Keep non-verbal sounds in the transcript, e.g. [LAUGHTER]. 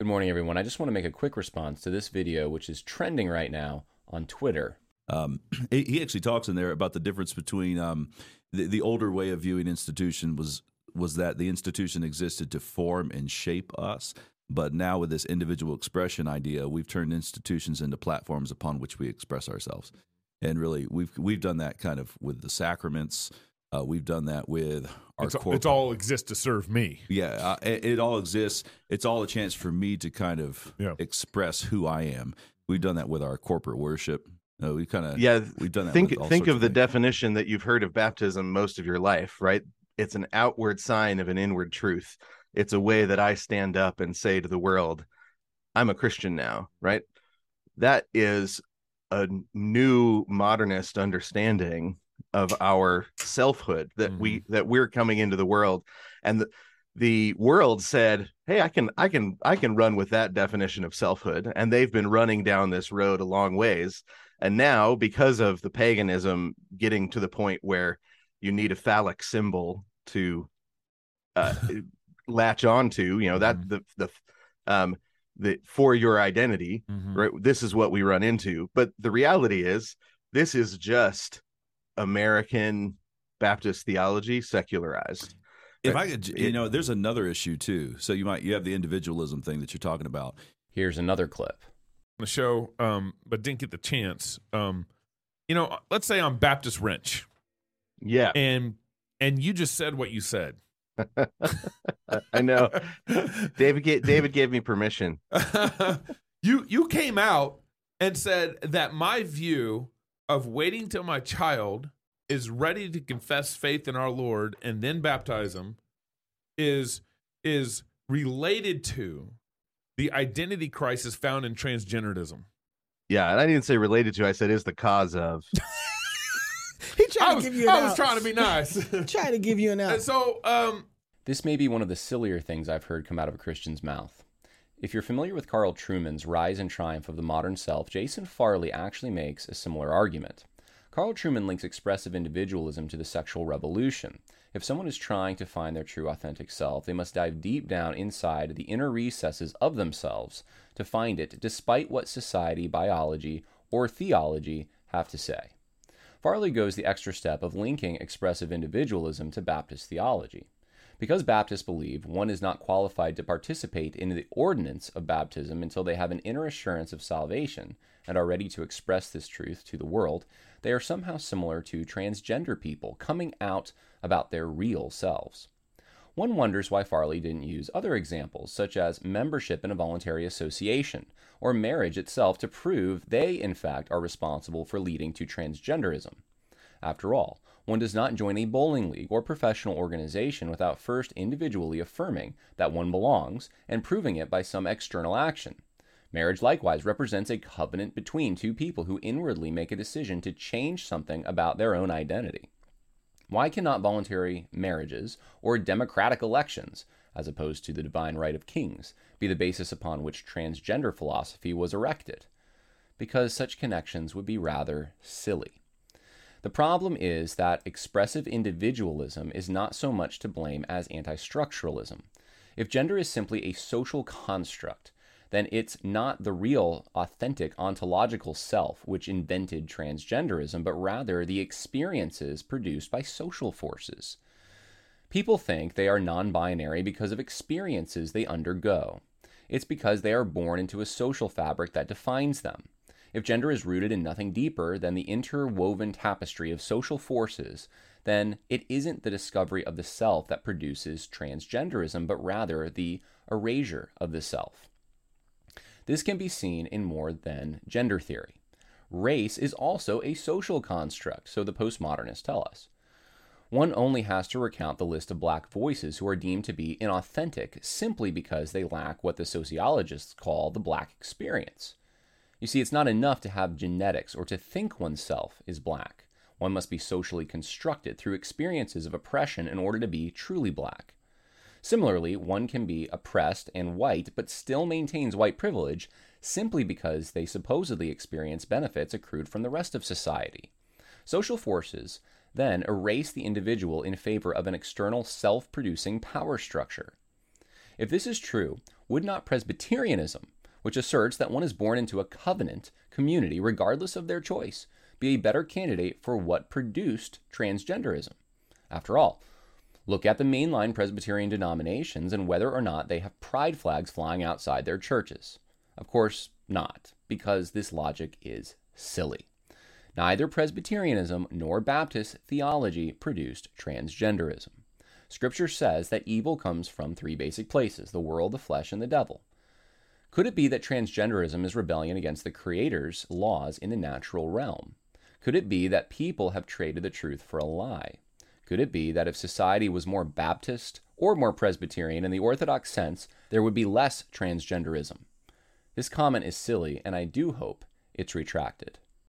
Good morning, everyone. I just want to make a quick response to this video, which is trending right now on Twitter. Um, [CLEARS THROAT] he actually talks in there about the difference between um, the, the older way of viewing institution was was that the institution existed to form and shape us. But now, with this individual expression idea, we've turned institutions into platforms upon which we express ourselves. And really, we've we've done that kind of with the sacraments. Uh, we've done that with our It's, corp- it's all exists to serve me. yeah, uh, it, it all exists. It's all a chance for me to kind of Yeah. express who I am. We've done that with our corporate worship. Uh, we kind of yeah we've done that. think with all think sorts of the definition that you've heard of baptism most of your life right it's an outward sign of an inward truth it's a way that i stand up and say to the world i'm a christian now right that is a new modernist understanding of our selfhood that we that we're coming into the world. And the, the world said hey i can i can i can run with that definition of selfhood. And they've been running down this road a long ways. And now because of the paganism getting to the point where you need a phallic symbol to uh, [LAUGHS] latch on to you know that Mhm. the the um the for your identity Mhm. right? This is what we run into. But the reality is this is just american baptist theology secularized If I could, you know, there's another issue too. So you might you have the individualism thing that you're talking about. Here's another clip. On the show, um, but didn't get the chance. Um, you know, let's say I'm Baptist Wrench, yeah and and you just said what you said. [LAUGHS] i know [LAUGHS] david david gave me permission [LAUGHS] you you came out and said that my view of waiting till my child is ready to confess faith in our Lord and then baptize him is is related to the identity crisis found in transgenderism. yeah and i didn't say related to i said is the cause of [LAUGHS] He tried I to give you an I was trying to be nice. [LAUGHS] Trying to give you an And so, um, This may be one of the sillier things I've heard come out of a Christian's mouth. If you're familiar with Carl Trueman's Rise and Triumph of the Modern Self, Jason Farley actually makes a similar argument. Carl Trueman links expressive individualism to the sexual revolution. If someone is trying to find their true authentic self, they must dive deep down inside the inner recesses of themselves to find it, despite what society, biology, or theology have to say. Farley goes the extra step of linking expressive individualism to Baptist theology. Because Baptists believe one is not qualified to participate in the ordinance of baptism until they have an inner assurance of salvation and are ready to express this truth to the world, they are somehow similar to transgender people coming out about their real selves. One wonders why Farley didn't use other examples, such as membership in a voluntary association or marriage itself, to prove they, in fact, are responsible for leading to transgenderism. After all, one does not join a bowling league or professional organization without first individually affirming that one belongs and proving it by some external action. Marriage likewise represents a covenant between two people who inwardly make a decision to change something about their own identity. Why cannot voluntary marriages or democratic elections, as opposed to the divine right of kings, be the basis upon which transgender philosophy was erected? Because such connections would be rather silly. The problem is that expressive individualism is not so much to blame as anti structuralism. If gender is simply a social construct, then it's not the real, authentic, ontological self which invented transgenderism, but rather the experiences produced by social forces. People think they are non binary because of experiences they undergo. It's because they are born into a social fabric that defines them. If gender is rooted in nothing deeper than the interwoven tapestry of social forces, then it isn't the discovery of the self that produces transgenderism, but rather the erasure of the self. This can be seen in more than gender theory. Race is also a social construct, so the postmodernists tell us. One only has to recount the list of black voices who are deemed to be inauthentic simply because they lack what the sociologists call the black experience. You see, it's not enough to have genetics or to think oneself is black. One must be socially constructed through experiences of oppression in order to be truly black. Similarly, one can be oppressed and white but still maintains white privilege simply because they supposedly experience benefits accrued from the rest of society. Social forces then erase the individual in favor of an external self producing power structure. If this is true, would not Presbyterianism, which asserts that one is born into a covenant community regardless of their choice, be a better candidate for what produced transgenderism? After all, look at the mainline Presbyterian denominations and whether or not they have pride flags flying outside their churches. Of course, not, because this logic is silly. Neither Presbyterianism nor Baptist theology produced transgenderism. Scripture says that evil comes from three basic places the world, the flesh, and the devil. Could it be that transgenderism is rebellion against the Creator's laws in the natural realm? Could it be that people have traded the truth for a lie? Could it be that if society was more Baptist or more Presbyterian in the Orthodox sense, there would be less transgenderism? This comment is silly, and I do hope it's retracted.